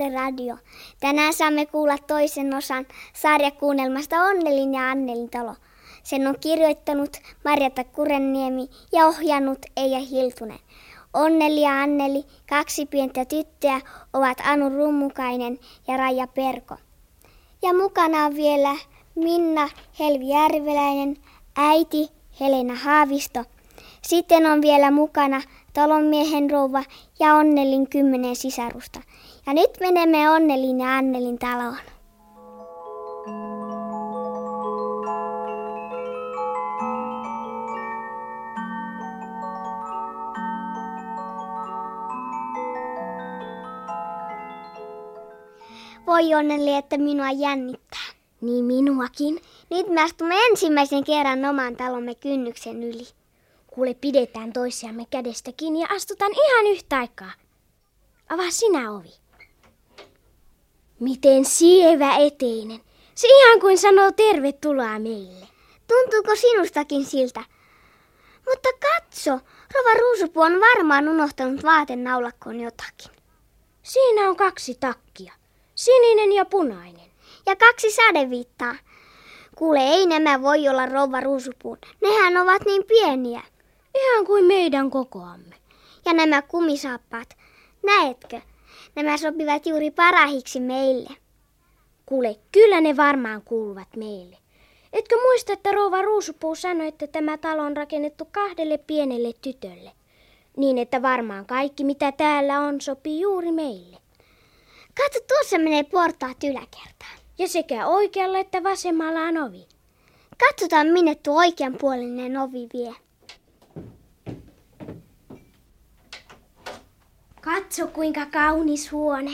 Lasten radio. Tänään saamme kuulla toisen osan sarjakuunnelmasta Onnelin ja Annelin talo. Sen on kirjoittanut Marjata Kurenniemi ja ohjannut Eija Hiltunen. Onneli ja Anneli, kaksi pientä tyttöä, ovat Anu Rummukainen ja Raija Perko. Ja mukana on vielä Minna Helvi Järveläinen, äiti Helena Haavisto. Sitten on vielä mukana talonmiehen rouva ja Onnelin kymmenen sisarusta. Ja nyt menemme Onnelin ja Annelin taloon. Voi Onneli, että minua jännittää. Niin minuakin. Nyt me astumme ensimmäisen kerran oman talomme kynnyksen yli. Kuule, pidetään toisiamme kädestä kiinni ja astutaan ihan yhtä aikaa. Avaa sinä ovi. Miten sievä eteinen. Se ihan kuin sanoo tervetuloa meille. Tuntuuko sinustakin siltä? Mutta katso, Rova Ruusupu on varmaan unohtanut vaatenaulakkoon jotakin. Siinä on kaksi takkia. Sininen ja punainen. Ja kaksi sadeviittaa. Kuule, ei nämä voi olla Rova Ruusupuun. Nehän ovat niin pieniä. Ihan kuin meidän kokoamme. Ja nämä kumisaappaat, näetkö? Nämä sopivat juuri parahiksi meille. Kuule, kyllä ne varmaan kuuluvat meille. Etkö muista, että rouva Ruusupuu sanoi, että tämä talo on rakennettu kahdelle pienelle tytölle? Niin, että varmaan kaikki, mitä täällä on, sopii juuri meille. Katso, tuossa menee portaat yläkertaan. Ja sekä oikealla että vasemmalla on ovi. Katsotaan, minne tuo oikeanpuolinen ovi vie. Katso, kuinka kaunis huone.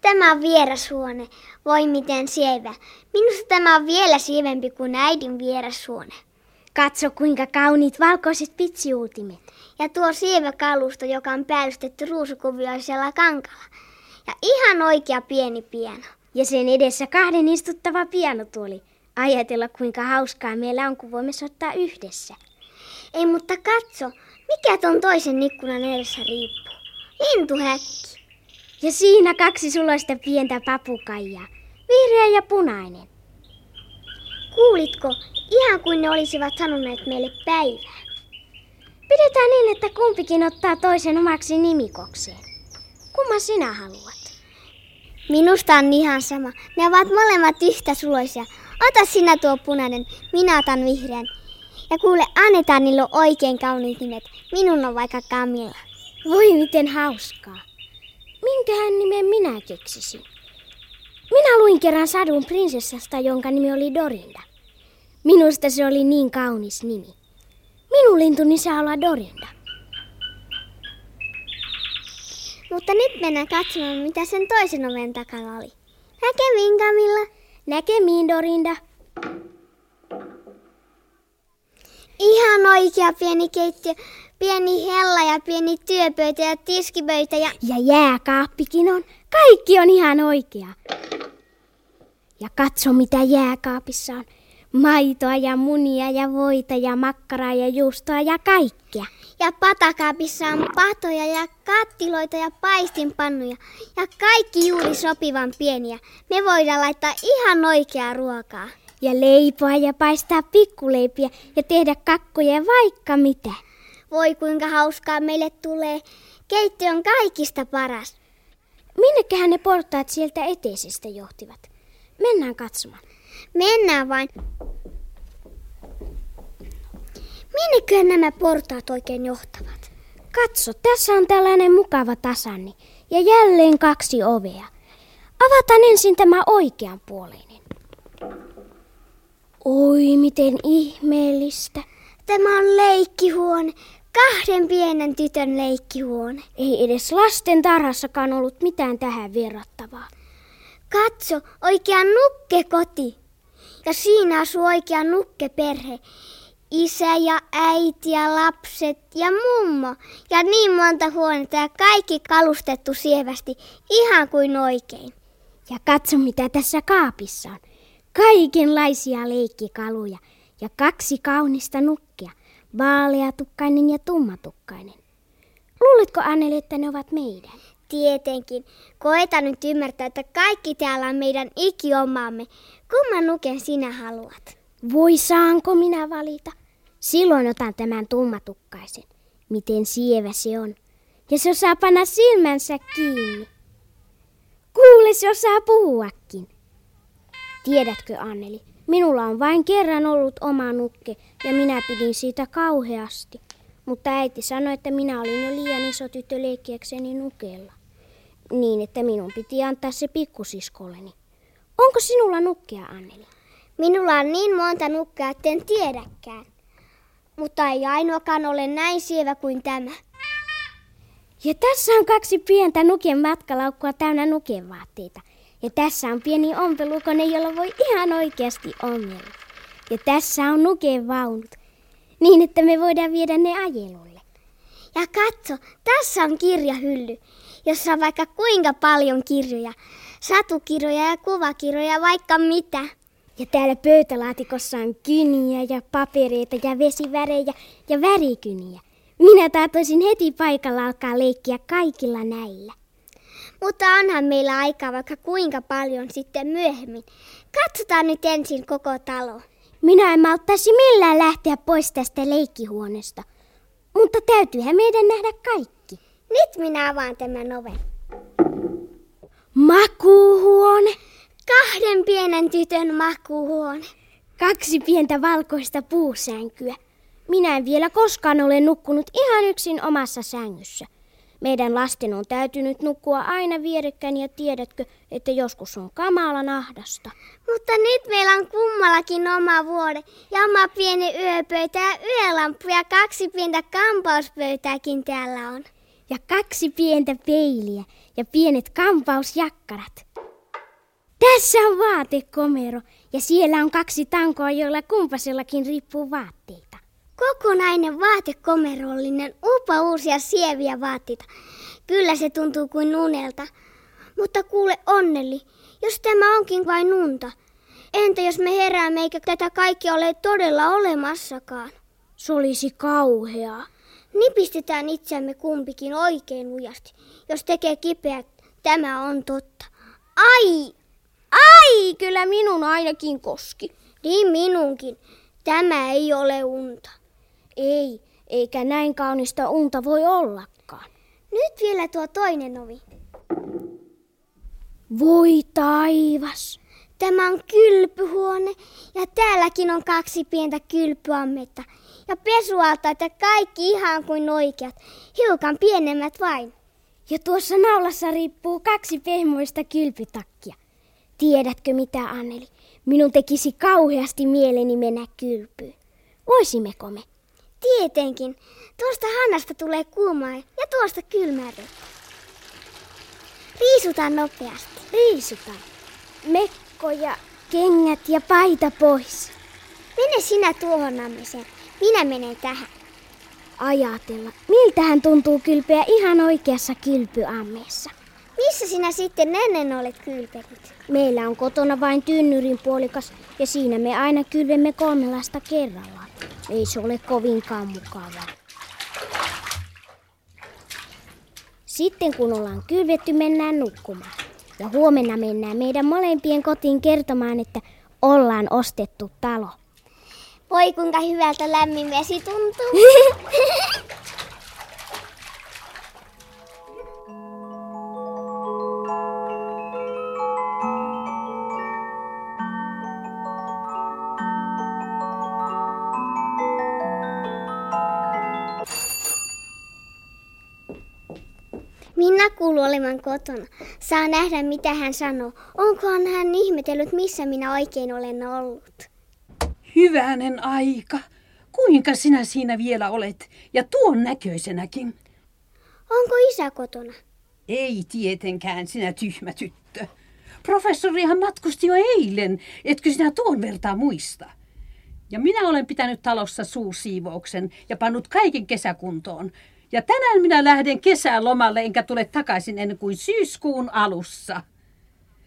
Tämä on vierashuone. Voi miten sievä. Minusta tämä on vielä sievempi kuin äidin vierashuone. Katso, kuinka kauniit valkoiset pitsiuutimet. Ja tuo sievä kalusto, joka on päällystetty ruusukuvioisella kankalla. Ja ihan oikea pieni piano. Ja sen edessä kahden istuttava pianotuoli. Ajatella, kuinka hauskaa meillä on, kun voimme soittaa yhdessä. Ei, mutta katso, mikä ton toisen ikkunan edessä riippuu. Lintuhäkki. Ja siinä kaksi suloista pientä papukaijaa. Vihreä ja punainen. Kuulitko? Ihan kuin ne olisivat sanoneet meille päivää. Pidetään niin, että kumpikin ottaa toisen omaksi nimikokseen. Kumma sinä haluat? Minusta on ihan sama. Ne ovat molemmat yhtä suloisia. Ota sinä tuo punainen, minä otan vihreän. Ja kuule, annetaan niille oikein kauniit nimet. Minun on vaikka Camilla. Voi miten hauskaa. Minkähän nimen minä keksisin? Minä luin kerran sadun prinsessasta, jonka nimi oli Dorinda. Minusta se oli niin kaunis nimi. Minun lintuni saa olla Dorinda. Mutta nyt mennään katsomaan, mitä sen toisen oven takana oli. Näkemiin, Camilla. Näkemiin, Dorinda. Ihan oikea pieni keittiö, pieni hella ja pieni työpöytä ja tiskipöytä ja... Ja jääkaappikin on. Kaikki on ihan oikea. Ja katso, mitä jääkaapissa on. Maitoa ja munia ja voita ja makkaraa ja juustoa ja kaikkea. Ja patakaapissa on patoja ja kattiloita ja paistinpannuja. Ja kaikki juuri sopivan pieniä. Me voidaan laittaa ihan oikeaa ruokaa. Ja leipoa ja paistaa pikkuleipiä ja tehdä kakkuja ja vaikka mitä. Voi kuinka hauskaa meille tulee. Keittiö on kaikista paras. Minnekähän ne portaat sieltä eteisestä johtivat? Mennään katsomaan. Mennään vain. Minneköhän nämä portaat oikein johtavat? Katso, tässä on tällainen mukava tasanni ja jälleen kaksi ovea. Avataan ensin tämä oikeanpuoleinen. Oi, miten ihmeellistä. Tämä on leikkihuone. Kahden pienen tytön leikkihuone. Ei edes lasten tarhassakaan ollut mitään tähän verrattavaa. Katso, oikea nukkekoti. Ja siinä asuu oikea nukkeperhe. Isä ja äiti ja lapset ja mummo. Ja niin monta huonetta ja kaikki kalustettu sievästi, ihan kuin oikein. Ja katso mitä tässä kaapissa on. Kaikenlaisia leikkikaluja ja kaksi kaunista nukkia. Vaaleatukkainen ja tummatukkainen. Luulitko Anneli, että ne ovat meidän? Tietenkin. Koeta nyt ymmärtää, että kaikki täällä on meidän ikiomaamme. Kumman nuken sinä haluat? Voi saanko minä valita? Silloin otan tämän tummatukkaisen. Miten sievä se on. Ja se osaa panna silmänsä kiinni. Kuule, se osaa puhuakin. Tiedätkö, Anneli, minulla on vain kerran ollut oma nukke ja minä pidin siitä kauheasti. Mutta äiti sanoi, että minä olin jo liian iso tyttö leikkiäkseni nukella. Niin, että minun piti antaa se pikkusiskolleni. Onko sinulla nukkea, Anneli? Minulla on niin monta nukkea, etten tiedäkään. Mutta ei ainoakaan ole näin sievä kuin tämä. Ja tässä on kaksi pientä nuken matkalaukkua täynnä nukevaatteita. Ja tässä on pieni ompelukone, jolla voi ihan oikeasti ommella. Ja tässä on nukevaunut, niin että me voidaan viedä ne ajelulle. Ja katso, tässä on kirjahylly, jossa on vaikka kuinka paljon kirjoja. Satukirjoja ja kuvakirjoja, vaikka mitä. Ja täällä pöytälaatikossa on kyniä ja papereita ja vesivärejä ja värikyniä. Minä tahtoisin heti paikalla alkaa leikkiä kaikilla näillä. Mutta onhan meillä aikaa vaikka kuinka paljon sitten myöhemmin. Katsotaan nyt ensin koko talo. Minä en malttaisi millään lähteä pois tästä leikkihuoneesta. Mutta täytyyhän meidän nähdä kaikki. Nyt minä avaan tämän oven. Makuuhuone. Kahden pienen tytön makuuhuone. Kaksi pientä valkoista puusänkyä. Minä en vielä koskaan ole nukkunut ihan yksin omassa sängyssä. Meidän lasten on täytynyt nukkua aina vierekkäin ja tiedätkö, että joskus on kamala nahdasta. Mutta nyt meillä on kummallakin oma vuode ja oma pieni yöpöytä ja yölamppu ja kaksi pientä kampauspöytääkin täällä on. Ja kaksi pientä peiliä ja pienet kampausjakkarat. Tässä on vaatekomero ja siellä on kaksi tankoa, joilla kumpasellakin riippuu vaatteita. Kokonainen vaatekomerollinen, upa uusia sieviä vaatteita. Kyllä se tuntuu kuin unelta. Mutta kuule onneli, jos tämä onkin vain unta. Entä jos me heräämme eikä tätä kaikki ole todella olemassakaan? Se olisi kauheaa. Nipistetään itseämme kumpikin oikein lujasti. Jos tekee kipeä, tämä on totta. Ai! Ai, kyllä minun ainakin koski. Niin minunkin. Tämä ei ole unta. Ei, eikä näin kaunista unta voi ollakaan. Nyt vielä tuo toinen ovi. Voi taivas! Tämä on kylpyhuone ja täälläkin on kaksi pientä kylpyammetta. Ja pesualtaat ja kaikki ihan kuin oikeat, hiukan pienemmät vain. Ja tuossa naulassa riippuu kaksi pehmoista kylpytakkia. Tiedätkö mitä, Anneli? Minun tekisi kauheasti mieleni mennä kylpyyn. Voisimmeko me? Tietenkin. Tuosta hannasta tulee kuumaa ja tuosta kylmää Riisutaan nopeasti. Riisutaan. Mekko ja kengät ja paita pois. Mene sinä tuohon nammisen. Minä menen tähän. Ajatella, miltähän tuntuu kylpeä ihan oikeassa kylpyammeessa. Missä sinä sitten ennen olet kylpenyt? Meillä on kotona vain tynnyrin puolikas ja siinä me aina kylvemme kolmelasta kerrallaan. Ei se ole kovinkaan mukavaa. Sitten kun ollaan kylvetty, mennään nukkumaan. Ja huomenna mennään meidän molempien kotiin kertomaan, että ollaan ostettu talo. Voi kuinka hyvältä lämmin vesi tuntuu. Minä kuuluu olevan kotona. Saa nähdä, mitä hän sanoo. Onkohan hän ihmetellyt, missä minä oikein olen ollut? Hyvänen aika. Kuinka sinä siinä vielä olet? Ja tuon näköisenäkin. Onko isä kotona? Ei tietenkään, sinä tyhmä tyttö. Professorihan matkusti jo eilen, etkö sinä tuon vertaa muista? Ja minä olen pitänyt talossa suusiivouksen ja pannut kaiken kesäkuntoon. Ja tänään minä lähden kesälomalle enkä tule takaisin ennen kuin syyskuun alussa.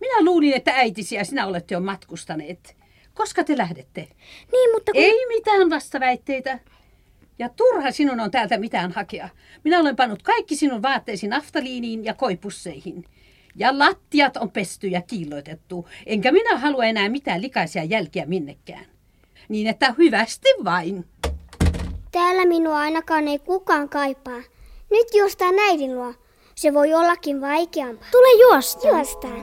Minä luulin, että äitisi ja sinä olette jo matkustaneet. Koska te lähdette? Niin, mutta kun... Ei mitään vastaväitteitä. Ja turha sinun on täältä mitään hakea. Minä olen pannut kaikki sinun vaatteesi naftaliiniin ja koipusseihin. Ja lattiat on pesty ja kiilloitettu, enkä minä halua enää mitään likaisia jälkiä minnekään. Niin että hyvästi vain. Täällä minua ainakaan ei kukaan kaipaa. Nyt juostaan äidin luo. Se voi ollakin vaikeampaa. Tule juosta. Juostaan.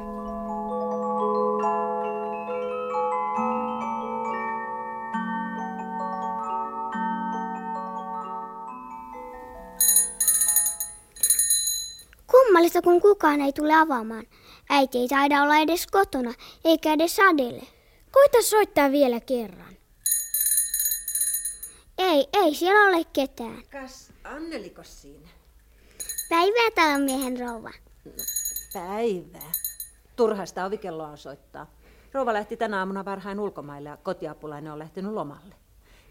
Kummallista, kun kukaan ei tule avaamaan. Äiti ei taida olla edes kotona, eikä edes Adele. Koita soittaa vielä kerran. Ei, ei siellä ole ketään. Kas Anneliko siinä? Päivää talon miehen rouva. Päivää. Turhasta ovikelloa soittaa. Rouva lähti tänä aamuna varhain ulkomaille ja kotiapulainen on lähtenyt lomalle.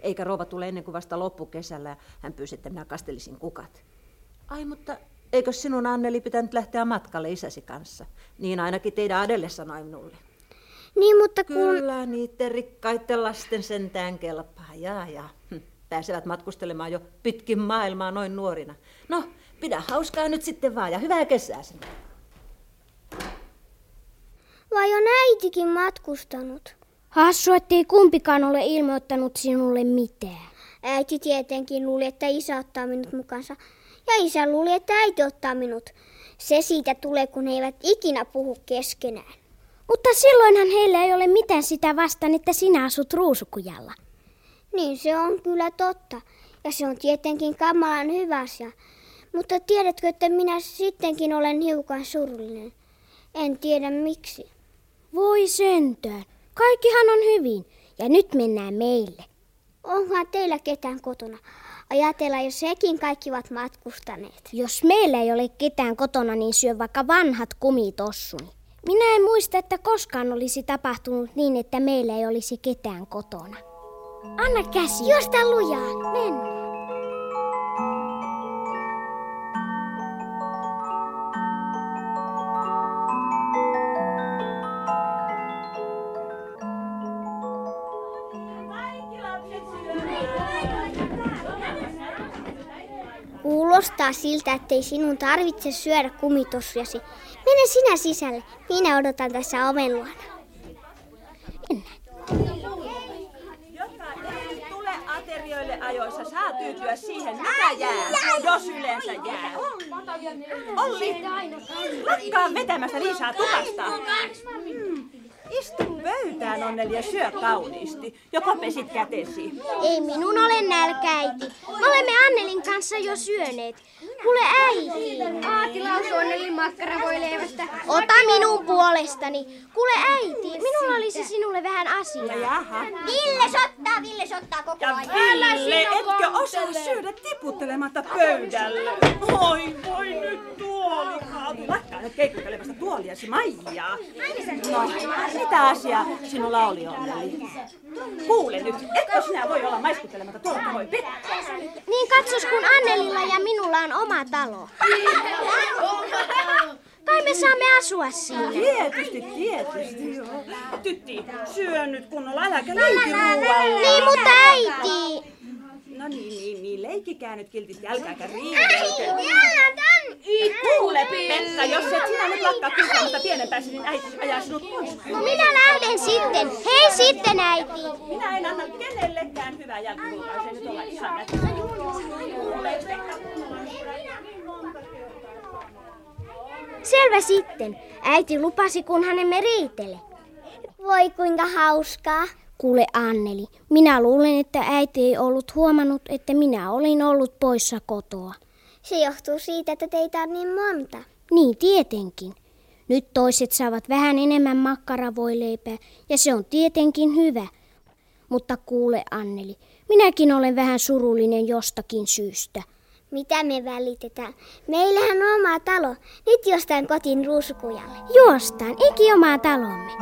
Eikä rouva tule ennen kuin vasta loppukesällä ja hän pyysi, että minä kastelisin kukat. Ai, mutta eikö sinun Anneli pitänyt lähteä matkalle isäsi kanssa? Niin ainakin teidän Adelle sanoi minulle. Niin, mutta kun... Kyllä, niiden rikkaiden lasten sentään kelpaa. Ja, ja. Hm, Pääsevät matkustelemaan jo pitkin maailmaa noin nuorina. No, pidä hauskaa nyt sitten vaan ja hyvää kesää sinne. Vai on äitikin matkustanut? Hassu, ettei kumpikaan ole ilmoittanut sinulle mitään. Äiti tietenkin luuli, että isä ottaa minut mukansa. Ja isä luuli, että äiti ottaa minut. Se siitä tulee, kun he eivät ikinä puhu keskenään. Mutta silloinhan heillä ei ole mitään sitä vastaan, että sinä asut ruusukujalla. Niin se on kyllä totta. Ja se on tietenkin kamalan hyvä asia. Mutta tiedätkö, että minä sittenkin olen hiukan surullinen. En tiedä miksi. Voi sentään. Kaikkihan on hyvin. Ja nyt mennään meille. Onhan teillä ketään kotona? Ajatella, jos sekin kaikki ovat matkustaneet. Jos meillä ei ole ketään kotona, niin syö vaikka vanhat kumitossuni. Minä en muista, että koskaan olisi tapahtunut niin, että meillä ei olisi ketään kotona. Anna käsi. Josta lujaa. Mennään. Kuulostaa siltä, ettei sinun tarvitse syödä kumitossujasi. Mene sinä sisälle. Minä odotan tässä oven luona. Joka ei tule aterioille ajoissa, saa tyytyä siihen, mitä jää, jos yleensä jää. Olli, lakkaa vetämästä Liisaa tukasta. Hmm. Istu pöytään, Onneli, ja syö kauniisti. Joko pesit kätesi? Ei minun ole nälkäiti. Me olemme Annelin kanssa jo syöneet. Kuule äiti. Aatilaus onnelin makkaravoileivästä. Ota minun puolestani. Kuule äiti, minulla olisi sinulle vähän asiaa. Jaha. Ville sottaa, Ville sottaa koko Ja Ville, etkö osaa syödä tiputtelematta pöydälle? Oi, voi nyt tuoli kaatu. Lakkaa nyt keikuttelemasta tuoliasi Maijaa. No, mitä asiaa sinulla oli, Onneli? Kuule nyt, etkö sinä voi olla maiskuttelematta tuolla voi pettää? Niin katsos, kun Annelilla ja minulla on oma talo. Kai me saamme asua siinä. Tietysti, tietysti, joo. Tytti, syö nyt kunnolla, äläkä leiki ruualla. Niin, mutta äiti. No niin, niin, niin, leikikää nyt kiltisti, älkääkä riidelkö. Kuule, Pekka, jos et sinä nyt lakkaa kiusaamasta pienempääsi, niin äiti ajaa sinut pois. No minä lähden sitten. Hei sitten äiti. Minä en anna kenellekään hyvää jälkiruokaa, se nyt olla ihan nätti. Kuule, Pekka, Selvä sitten. Äiti lupasi, kun hänemme riitele. Voi kuinka hauskaa. Kuule Anneli, minä luulen, että äiti ei ollut huomannut, että minä olin ollut poissa kotoa. Se johtuu siitä, että teitä on niin monta. Niin tietenkin. Nyt toiset saavat vähän enemmän makkaravoileipää ja se on tietenkin hyvä. Mutta kuule Anneli, minäkin olen vähän surullinen jostakin syystä. Mitä me välitetään? Meillähän on oma talo. Nyt jostain kotiin ruusukujalle. Juostaan, iki omaa talomme.